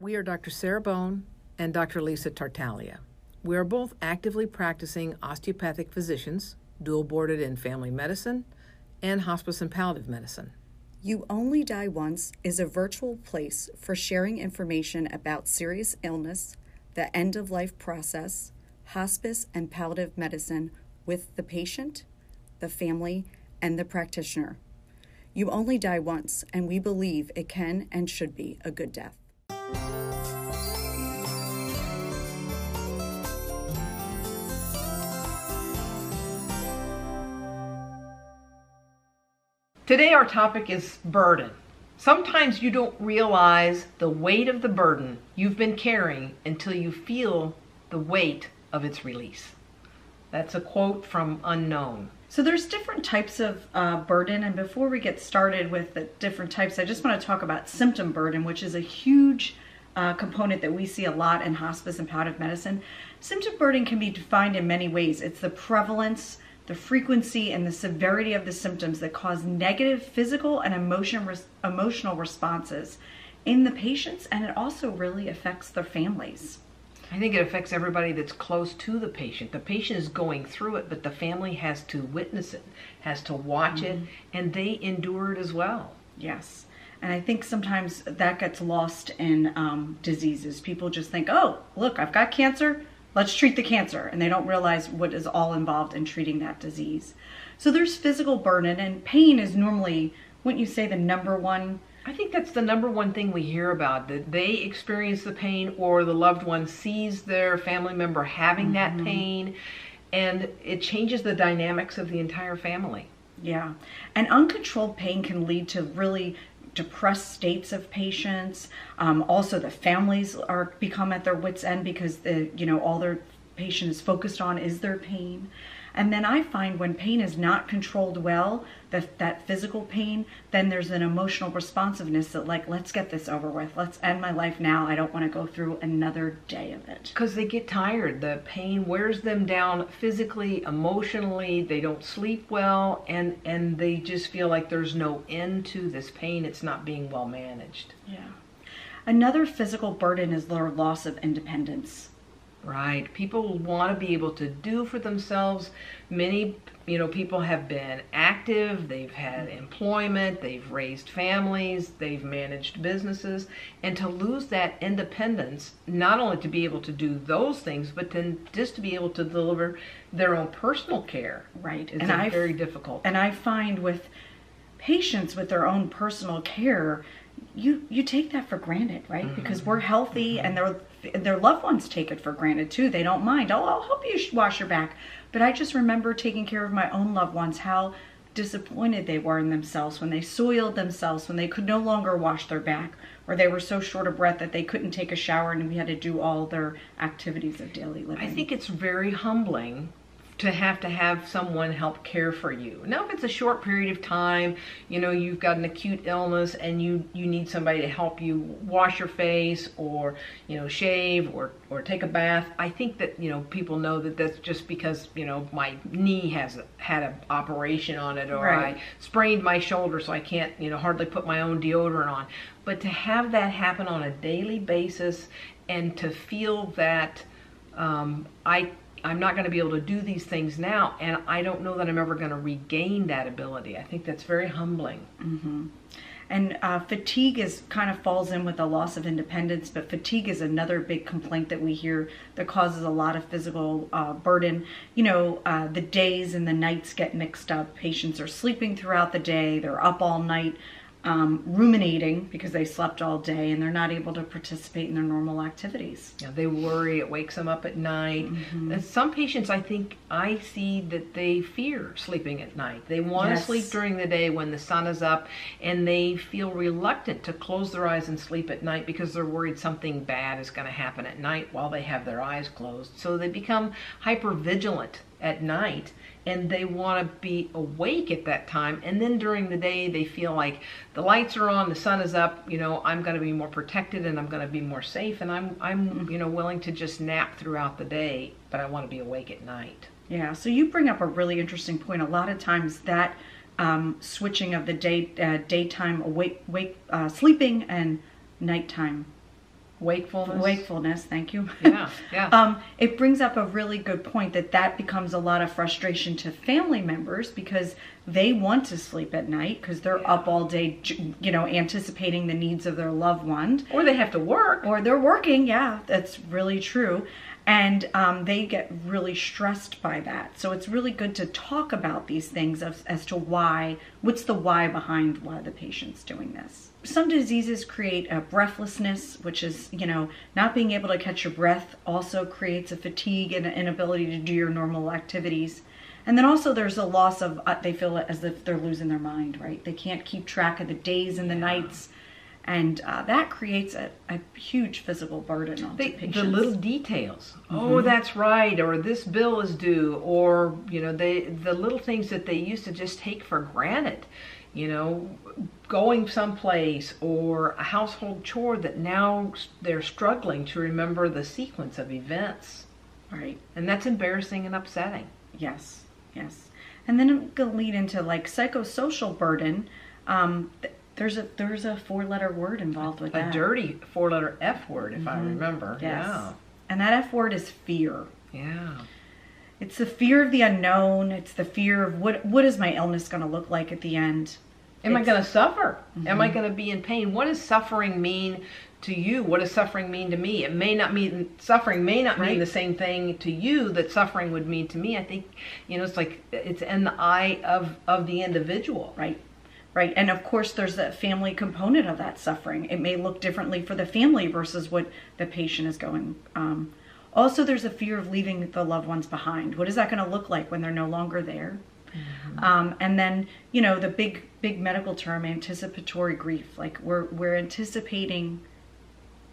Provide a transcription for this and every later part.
We are Dr. Sarah Bone and Dr. Lisa Tartaglia. We are both actively practicing osteopathic physicians, dual boarded in family medicine and hospice and palliative medicine. You Only Die Once is a virtual place for sharing information about serious illness, the end of life process, hospice and palliative medicine with the patient, the family, and the practitioner. You only die once, and we believe it can and should be a good death. Today, our topic is burden. Sometimes you don't realize the weight of the burden you've been carrying until you feel the weight of its release. That's a quote from Unknown. So there's different types of uh, burden, and before we get started with the different types, I just want to talk about symptom burden, which is a huge uh, component that we see a lot in hospice and palliative medicine. Symptom burden can be defined in many ways. It's the prevalence, the frequency, and the severity of the symptoms that cause negative physical and emotion res- emotional responses in the patients, and it also really affects their families. I think it affects everybody that's close to the patient. The patient is going through it, but the family has to witness it, has to watch mm-hmm. it, and they endure it as well. Yes. And I think sometimes that gets lost in um, diseases. People just think, oh, look, I've got cancer, let's treat the cancer. And they don't realize what is all involved in treating that disease. So there's physical burden, and pain is normally, wouldn't you say, the number one I think that's the number one thing we hear about that they experience the pain or the loved one sees their family member having mm-hmm. that pain and it changes the dynamics of the entire family. Yeah. And uncontrolled pain can lead to really depressed states of patients. Um, also, the families are become at their wits' end because the you know all their patient is focused on is their pain. And then I find when pain is not controlled well, that, that physical pain, then there's an emotional responsiveness that, like, let's get this over with. Let's end my life now. I don't want to go through another day of it. Because they get tired. The pain wears them down physically, emotionally. They don't sleep well, and, and they just feel like there's no end to this pain. It's not being well managed. Yeah. Another physical burden is their loss of independence. Right. People want to be able to do for themselves. Many, you know, people have been active, they've had employment, they've raised families, they've managed businesses, and to lose that independence, not only to be able to do those things, but then just to be able to deliver their own personal care. Right. Is and very difficult. And I find with patients with their own personal care, you you take that for granted, right? Mm-hmm. Because we're healthy mm-hmm. and their their loved ones take it for granted too. They don't mind. Oh, I'll help you wash your back. But I just remember taking care of my own loved ones, how disappointed they were in themselves when they soiled themselves, when they could no longer wash their back, or they were so short of breath that they couldn't take a shower and we had to do all their activities of daily living. I think it's very humbling to have to have someone help care for you. Now, if it's a short period of time, you know, you've got an acute illness and you, you need somebody to help you wash your face or, you know, shave or, or take a bath, I think that, you know, people know that that's just because, you know, my knee has a, had an operation on it or right. I sprained my shoulder so I can't, you know, hardly put my own deodorant on. But to have that happen on a daily basis and to feel that um, I I'm not going to be able to do these things now, and I don't know that I'm ever going to regain that ability. I think that's very humbling. Mm-hmm. And uh, fatigue is kind of falls in with the loss of independence, but fatigue is another big complaint that we hear that causes a lot of physical uh, burden. You know, uh, the days and the nights get mixed up. Patients are sleeping throughout the day, they're up all night um, ruminating because they slept all day and they're not able to participate in their normal activities. Yeah, they worry, it wakes them up at night. Mm-hmm. And some patients, I think, I see that they fear sleeping at night. They want yes. to sleep during the day when the sun is up and they feel reluctant to close their eyes and sleep at night because they're worried something bad is going to happen at night while they have their eyes closed. So they become hyper vigilant at night and they want to be awake at that time and then during the day they feel like the lights are on the sun is up you know i'm going to be more protected and i'm going to be more safe and i'm i'm you know willing to just nap throughout the day but i want to be awake at night. Yeah so you bring up a really interesting point. A lot of times that um, switching of the day uh, daytime awake wake uh, sleeping and nighttime Wakefulness. wakefulness. Thank you. Yeah, yeah. um, it brings up a really good point that that becomes a lot of frustration to family members because they want to sleep at night because they're Yeah. up all day, you know, anticipating the needs of their loved one, or they have to work. or they're working. Yeah, that's really true. And um, they get really stressed by that. So it's really good to talk about these things as, as to why, what's the why behind why the patient's doing this. Some diseases create a breathlessness, which is, you know, not being able to catch your breath also creates a fatigue and an inability to do your normal activities. And then also there's a loss of, uh, they feel as if they're losing their mind, right? They can't keep track of the days and the nights. And uh, that creates a, a huge physical burden on the patients. the little details. Oh, that's right. Or this bill is due. Or you know, they the little things that they used to just take for granted. You know, going someplace or a household chore that now they're struggling to remember the sequence of events, Right. and that's embarrassing and upsetting. Yes, yes. And then I'm gonna lead into like psychosocial burden. Um, th- there's a there's a four letter word involved with A that. A dirty four-letter F word, if I remember. Mm-hmm. Yes. Yeah. And that F word is fear. Yeah. It's the fear of the unknown. It's the fear of what what is my illness gonna look like at the end. Am I going to suffer? Am Mm-hmm. I going to be in pain? What does suffering mean to you? What does suffering mean to me? It may not mean suffering may not mean the same thing to you that suffering would mean to me. I think you know it's like it's in the eye of of the individual. Right. Right. And of course there's that family component of that suffering. It may look differently for the family versus what the patient is going. Um, also there's a fear of leaving the loved ones behind. What is that going to look like when they're no longer there? Um, and then you know the big big medical term anticipatory grief like we're we're anticipating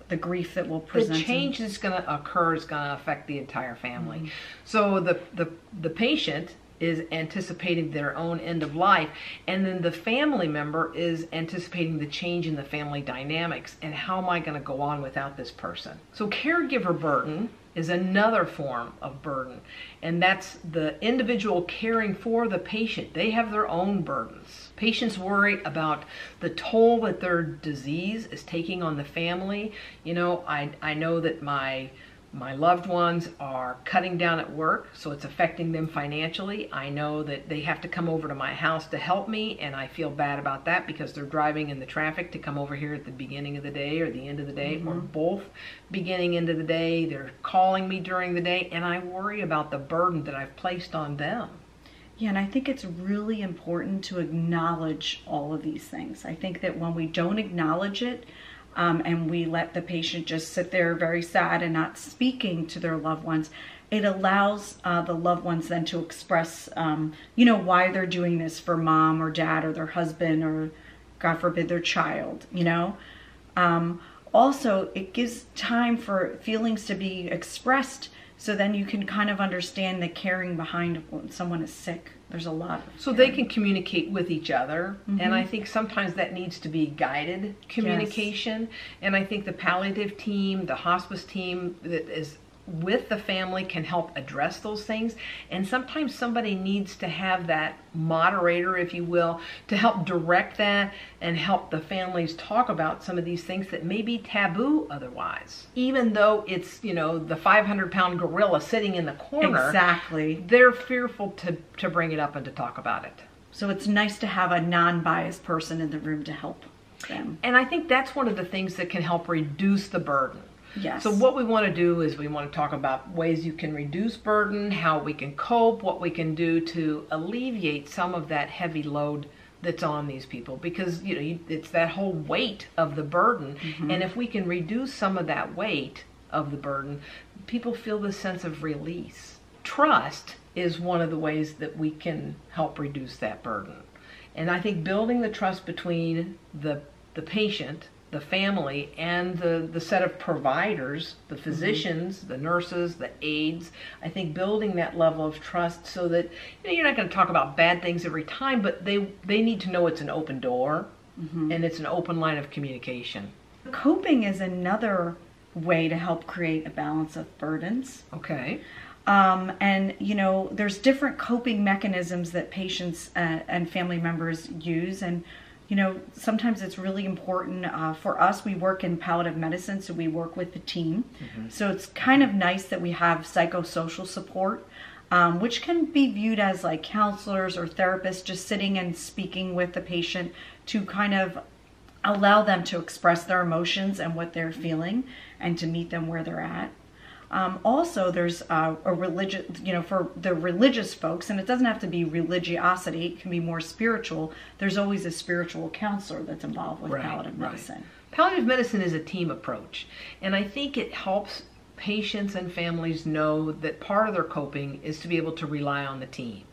the grief that will The present in- change that's going to occur is going to affect the entire family. Mm-hmm. So the, the the patient is anticipating their own end of life, and then the family member is anticipating the change in the family dynamics and how am I going to go on without this person? So caregiver burden is another form of burden, and that's the individual caring for the patient. They have their own burdens. Patients worry about the toll that their disease is taking on the family. You know, I, I know that my my loved ones are cutting down at work, so it's affecting them financially. I know that they have to come over to my house to help me, and I feel bad about that because they're driving in the traffic to come over here at the beginning of the day or the end of the day, or mm-hmm. both beginning into the day. They're calling me during the day, and I worry about the burden that I've placed on them. Yeah, and I think it's really important to acknowledge all of these things. I think that when we don't acknowledge it, um, and we let the patient just sit there very sad and not speaking to their loved ones, it allows uh, the loved ones then to express, um, you know, why they're doing this for mom or dad or their husband or, God forbid, their child, you know. Um, also, it gives time for feelings to be expressed so then you can kind of understand the caring behind when someone is sick. There's a lot. Of So they can communicate with each other, and I mm-hmm. think sometimes that needs to be guided communication. And I think the palliative team, the hospice team that is with the family can help address those things. And sometimes somebody needs to have that moderator, if you will, to help direct that and help the families talk about some of these things that may be taboo otherwise. Even though it's, you know, the 500 pound gorilla sitting in the corner Exactly. they're fearful to to bring it up and to talk about it. So it's nice to have a non-biased person in the room to help them. And I think that's one of the things that can help reduce the burden. Yes. So what we want to do is we want to talk about ways you can reduce burden, how we can cope, what we can do to alleviate some of that heavy load that's on these people. Because you know you, it's that whole weight of the burden. Mm-hmm. And if we can reduce some of that weight of the burden people feel this sense of release. Trust is one of the ways that we can help reduce that burden. And i think building the trust between the the patient the family and the, the set of providers, the physicians, the nurses, the aides. I think building that level of trust so that you know, you're not going to talk about bad things every time, but they they need to know it's an open door and it's an open line of communication. Coping is another way to help create a balance of burdens. Okay. Um, and you know, there's different coping mechanisms that patients uh, and family members use, and you know, sometimes it's really important uh, for us. We work in palliative medicine, so we work with the team. So it's kind of nice that we have psychosocial support, um, which can be viewed as like counselors or therapists just sitting and speaking with the patient to kind of allow them to express their emotions and what they're feeling and to meet them where they're at. Um, also, there's uh, a religious, you know, for the religious folks, and it doesn't have to be religiosity, it can be more spiritual. There's always a spiritual counselor that's involved with Right, palliative right. medicine. Palliative medicine is a team approach, and I think it helps patients and families know that part of their coping is to be able to rely on the team.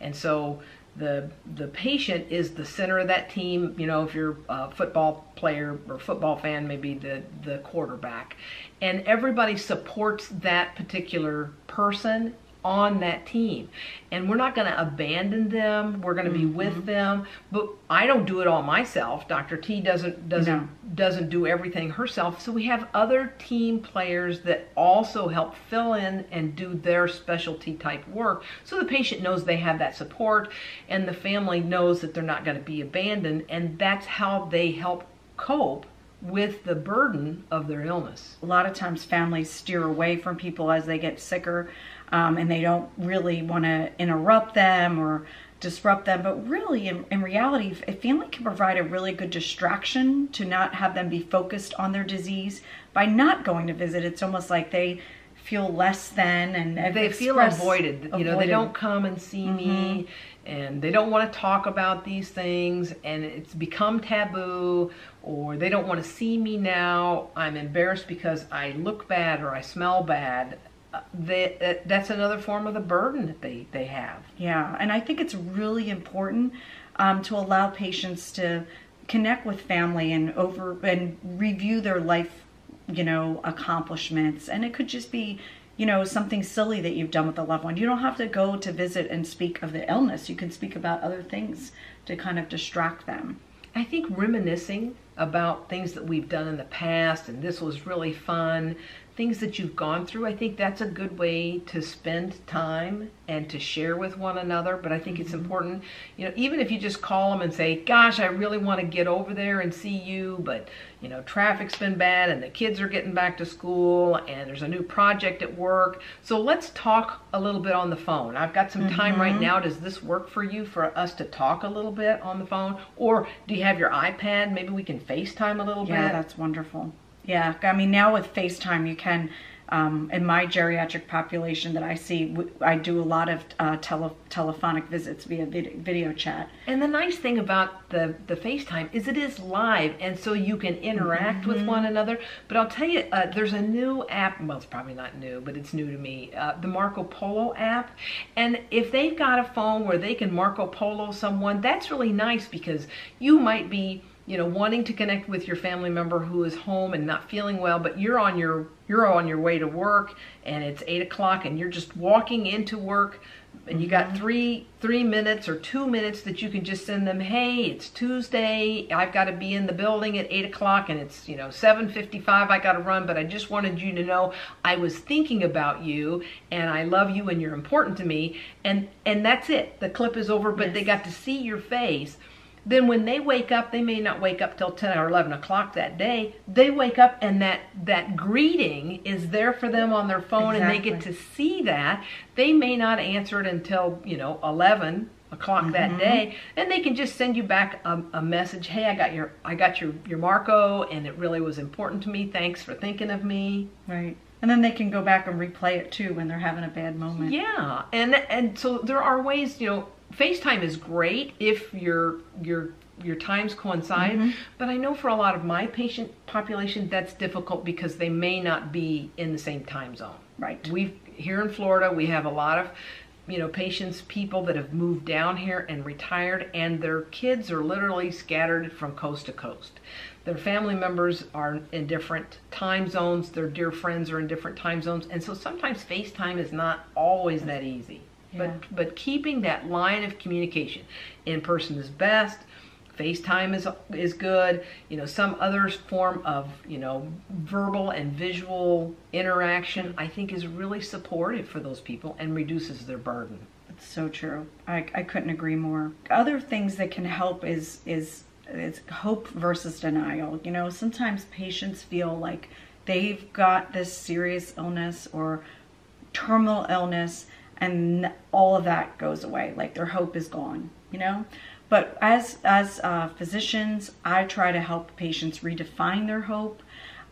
And so the the patient is the center of that team. You know, if you're a football player or football fan, maybe the the quarterback, and everybody supports that particular person on that team. And we're not going to abandon them. We're going to be with mm-hmm. them. But I don't do it all myself. Dr. T doesn't doesn't No. doesn't do everything herself. So we have other team players that also help fill in and do their specialty type work. So the patient knows they have that support and the family knows that they're not going to be abandoned and that's how they help cope with the burden of their illness. A lot of times families steer away from people as they get sicker um, and they don't really want to interrupt them or disrupt them. But really, in, in reality, a family can provide a really good distraction to not have them be focused on their disease by not going to visit. It's almost like they feel less than and they feel express- avoided. You know, they don't come and see me and they don't want to talk about these things and it's become taboo or they don't want to see me now. I'm embarrassed because I look bad or I smell bad. Uh, that, that's another form of the burden that they, they have. Yeah, and I think it's really important um, to allow patients to connect with family and over and review their life, you know, accomplishments. And it could just be, you know, something silly that you've done with a loved one. You don't have to go to visit and speak of the illness. You can speak about other things to kind of distract them. I think reminiscing about things that we've done in the past and this was really fun, things that you've gone through, I think that's a good way to spend time and to share with one another. But I think it's mm-hmm. important, you know, even if you just call them and say, Gosh, I really want to get over there and see you, but, you know, traffic's been bad and the kids are getting back to school and there's a new project at work. So let's talk a little bit on the phone. I've got some time right mm-hmm. now. Does this work for you for us to talk a little bit on the phone? Or do you have your iPad? Maybe we can FaceTime a little Yeah, bit. that's wonderful. Yeah, I mean, now with FaceTime, you can. Um, in my geriatric population that I see, I do a lot of uh, tele- telephonic visits via vid- video chat. And the nice thing about the, the FaceTime is it is live, and so you can interact with one another. But I'll tell you, uh, there's a new app. Well, it's probably not new, but it's new to me. Uh, the Marco Polo app. And if they've got a phone where they can Marco Polo someone, that's really nice because you might be you know wanting to connect with your family member who is home and not feeling well but you're on your you're on your way to work and it's eight o'clock and you're just walking into work and you got mm-hmm. three three minutes or two minutes that you can just send them hey it's tuesday. I've got to be in the building at eight o'clock and it's you know 7.55 i got to run but i just wanted you to know i was thinking about you and i love you and you're important to me. And and that's it. The clip is over but they got to see your face then when they wake up they may not wake up till 10 or 11 o'clock that day. They wake up and that that greeting is there for them on their phone and they get to see that. They may not answer it until you know 11 o'clock that mm-hmm. day. And they can just send you back a, a message hey i got your i got your your marco and it really was important to me. Thanks for thinking of me. Right. And then they can go back and replay it too when they're having a bad moment. Yeah, and and so there are ways. You know, FaceTime is great if your your your times coincide. Mm-hmm. But I know for a lot of my patient population, that's difficult because they may not be in the same time zone. Right. We here in Florida, we have a lot of you know patients, people that have moved down here and retired, and their kids are literally scattered from coast to coast. Their family members are in different time zones. Their dear friends are in different time zones, and so sometimes FaceTime is not always that easy. Yeah. But but keeping that line of communication in person is best. FaceTime is is good. You know, some other form of you know verbal and visual interaction I think is really supportive for those people and reduces their burden. It's so true. I, I couldn't agree more. Other things that can help is is it's hope versus denial. You know, sometimes patients feel like they've got this serious illness or terminal illness and all of that goes away like their hope is gone you know? But as as uh, physicians i try to help patients redefine their hope.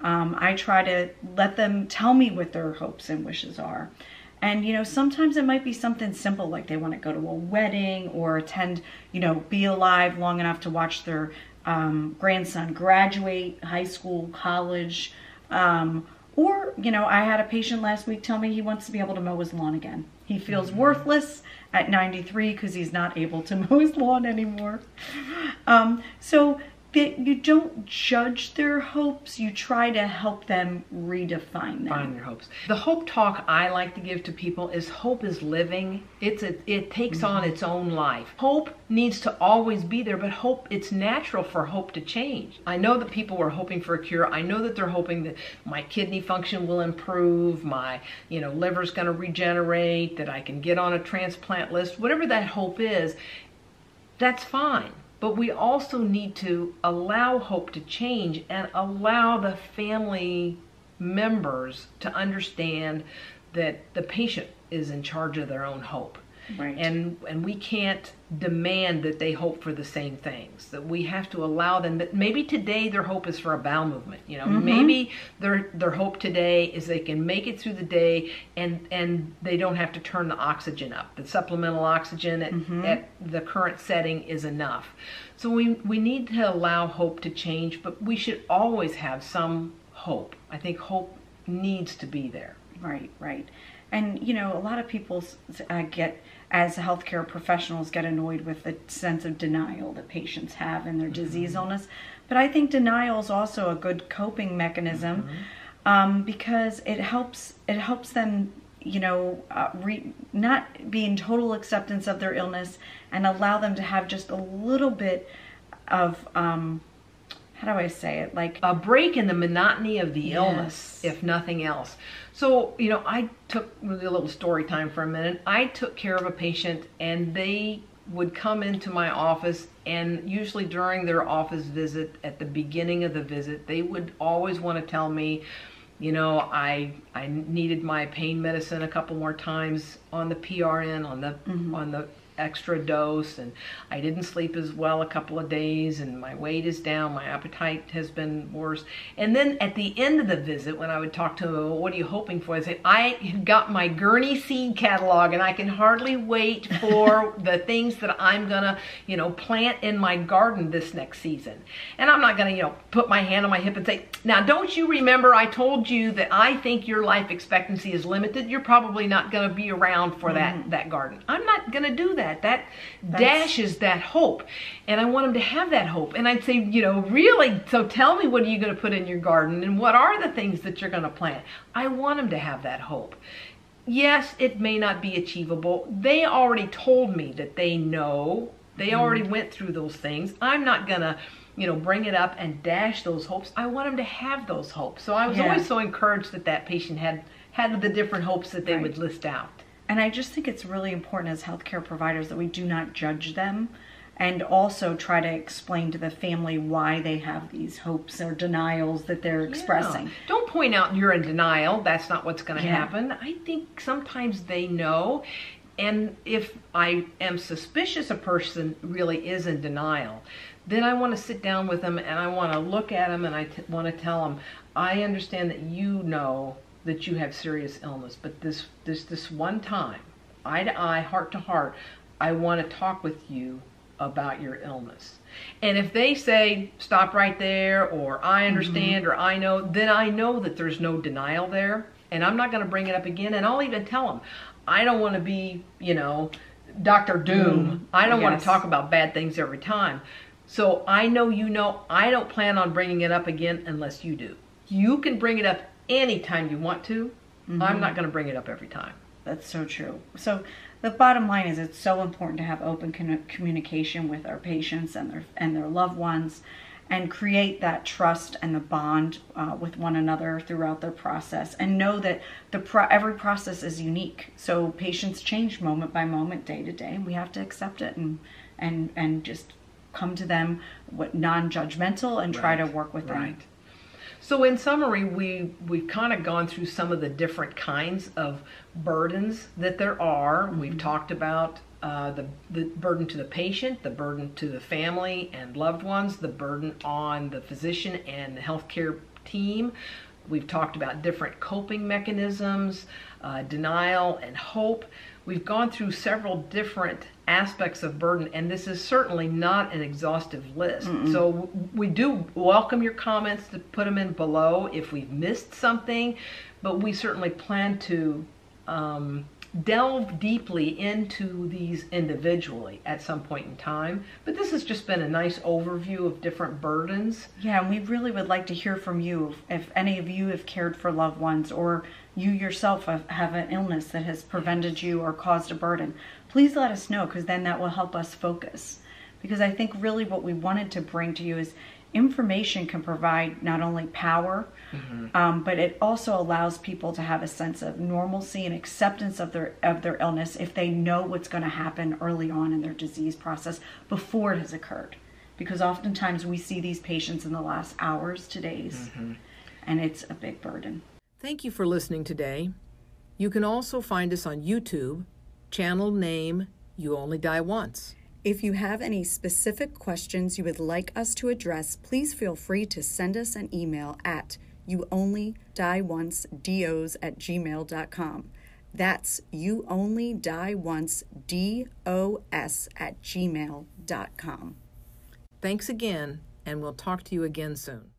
Um, i try to let them tell me what their hopes and wishes are. And you know sometimes it might be something simple like they want to go to a wedding or attend you know be alive long enough to watch their um, grandson graduate high school college. Um, or, you know, I had a patient last week tell me he wants to be able to mow his lawn again. He feels worthless at 93 because he's not able to mow his lawn anymore. Um, so that you don't judge their hopes, you try to help them redefine them. Find their hopes. The hope talk I like to give to people is hope is living. It's a, it takes mm-hmm. on its own life. Hope needs to always be there, but hope it's natural for hope to change. I know that people are hoping for a cure. I know that they're hoping that my kidney function will improve, my, you know, liver's going to regenerate, that I can get on a transplant list. Whatever that hope is, that's fine but we also need to allow hope to change and allow the family members to understand that the patient is in charge of their own hope. Right. And and we can't demand that they hope for the same things. That we have to allow them that maybe today their hope is for a bowel movement. You know, mm-hmm. maybe their their hope today is they can make it through the day and and they don't have to turn the oxygen up. The supplemental oxygen at, mm-hmm. at the current setting is enough. So we we need to allow hope to change, but we should always have some hope. I think hope needs to be there. Right, right. And you know, a lot of people uh, get as healthcare professionals get annoyed with the sense of denial that patients have in their disease mm-hmm. illness. But I think denial is also a good coping mechanism mm-hmm. um, because it helps it helps them, you know, uh, re- not be in total acceptance of their illness and allow them to have just a little bit of um, how do I say it? Like a break in the monotony of the yes. illness, if nothing else. So, you know, I took really a little story time for a minute. I took care of a patient and they would come into my office and usually during their office visit at the beginning of the visit, they would always want to tell me, you know, I I needed my pain medicine a couple more times on the PRN on the mm-hmm. on the extra dose and I didn't sleep as well a couple of days and my weight is down, my appetite has been worse. And then at the end of the visit, when I would talk to them, well, what are you hoping for? I say, I got my Gurney seed catalog and I can hardly wait for the things that I'm gonna, you know, plant in my garden this next season. And I'm not gonna, you know, put my hand on my hip and say, now don't you remember I told you that I think your life expectancy is limited? You're probably not gonna be around for mm-hmm. that, that garden. I'm not gonna do that that. That That's... dashes that hope. And I want them to have that hope. And I'd say, you know, really, so tell me what are you going to put in your garden and what are the things that you're going to plant? I want them to have that hope. Yes, it may not be achievable. They already told me that they know. They mm-hmm. already went through those things. I'm not going to you know, bring it up and dash those hopes. I want them to have those hopes. So I was yeah. always so encouraged that that patient had had the different hopes that they right. would list out. And I just think it's really important as healthcare providers that we do not judge them and also try to explain to the family why they have these hopes or denials that they're yeah. expressing. Don't point out you're in denial. That's not what's going to yeah. happen. I think sometimes they know. And if I am suspicious a person really is in denial, then I want to sit down with them and I want to look at them and I t- want to tell them, I understand that you know that you have serious illness, but this this this one time, eye to eye, heart to heart, I want to talk with you about your illness. And if they say stop right there or I mm-hmm. understand mm-hmm. or I know, then I know that there's no denial there and I'm not going to bring it up again and I'll even tell them I don't want to be, you know, Dr. Doom. Mm, I don't yes. want to talk about bad things every time. So I know you know I don't plan on bringing it up again unless you do. You can bring it up anytime you want to. Mm-hmm. I'm not going to bring it up every time. That's so true. So the bottom line is it's so important to have open con- communication with our patients and their and their loved ones and create that trust and the bond uh, with one another throughout their process and know that the pro- every process is unique so patients change moment by moment day to day and we have to accept it and and and just come to them what non-judgmental and try to work with them. So in summary, we we've kind of gone through some of the different kinds of burdens that there are. We've talked about uh, the the burden to the patient, the burden to the family and loved ones, the burden on the physician and the healthcare team. We've talked about different coping mechanisms, uh, denial and hope. We've gone through several different aspects of burden, and this is certainly not an exhaustive list. Mm-mm. So we do welcome your comments to put them in below if we've missed something, but we certainly plan to um, delve deeply into these individually at some point in time. But this has just been a nice overview of different burdens. Yeah, and we really would like to hear from you if any of you have cared for loved ones or you yourself have an illness that has prevented you or caused a burden. Please let us know because then that will help us focus. Because I think really what we wanted to bring to you is information can provide not only power, mm-hmm. um, but it also allows people to have a sense of normalcy and acceptance of their of their illness if they know what's going to happen early on in their disease process before it has occurred. Because oftentimes we see these patients in the last hours to days, mm-hmm. and it's a big burden. Thank you for listening today. You can also find us on YouTube, channel name You Only Die Once. If you have any specific questions you would like us to address, please feel free to send us an email at youonlydieoncedos at gmail.com. That's you only die once dos at gmail.com. Thanks again, and we'll talk to you again soon.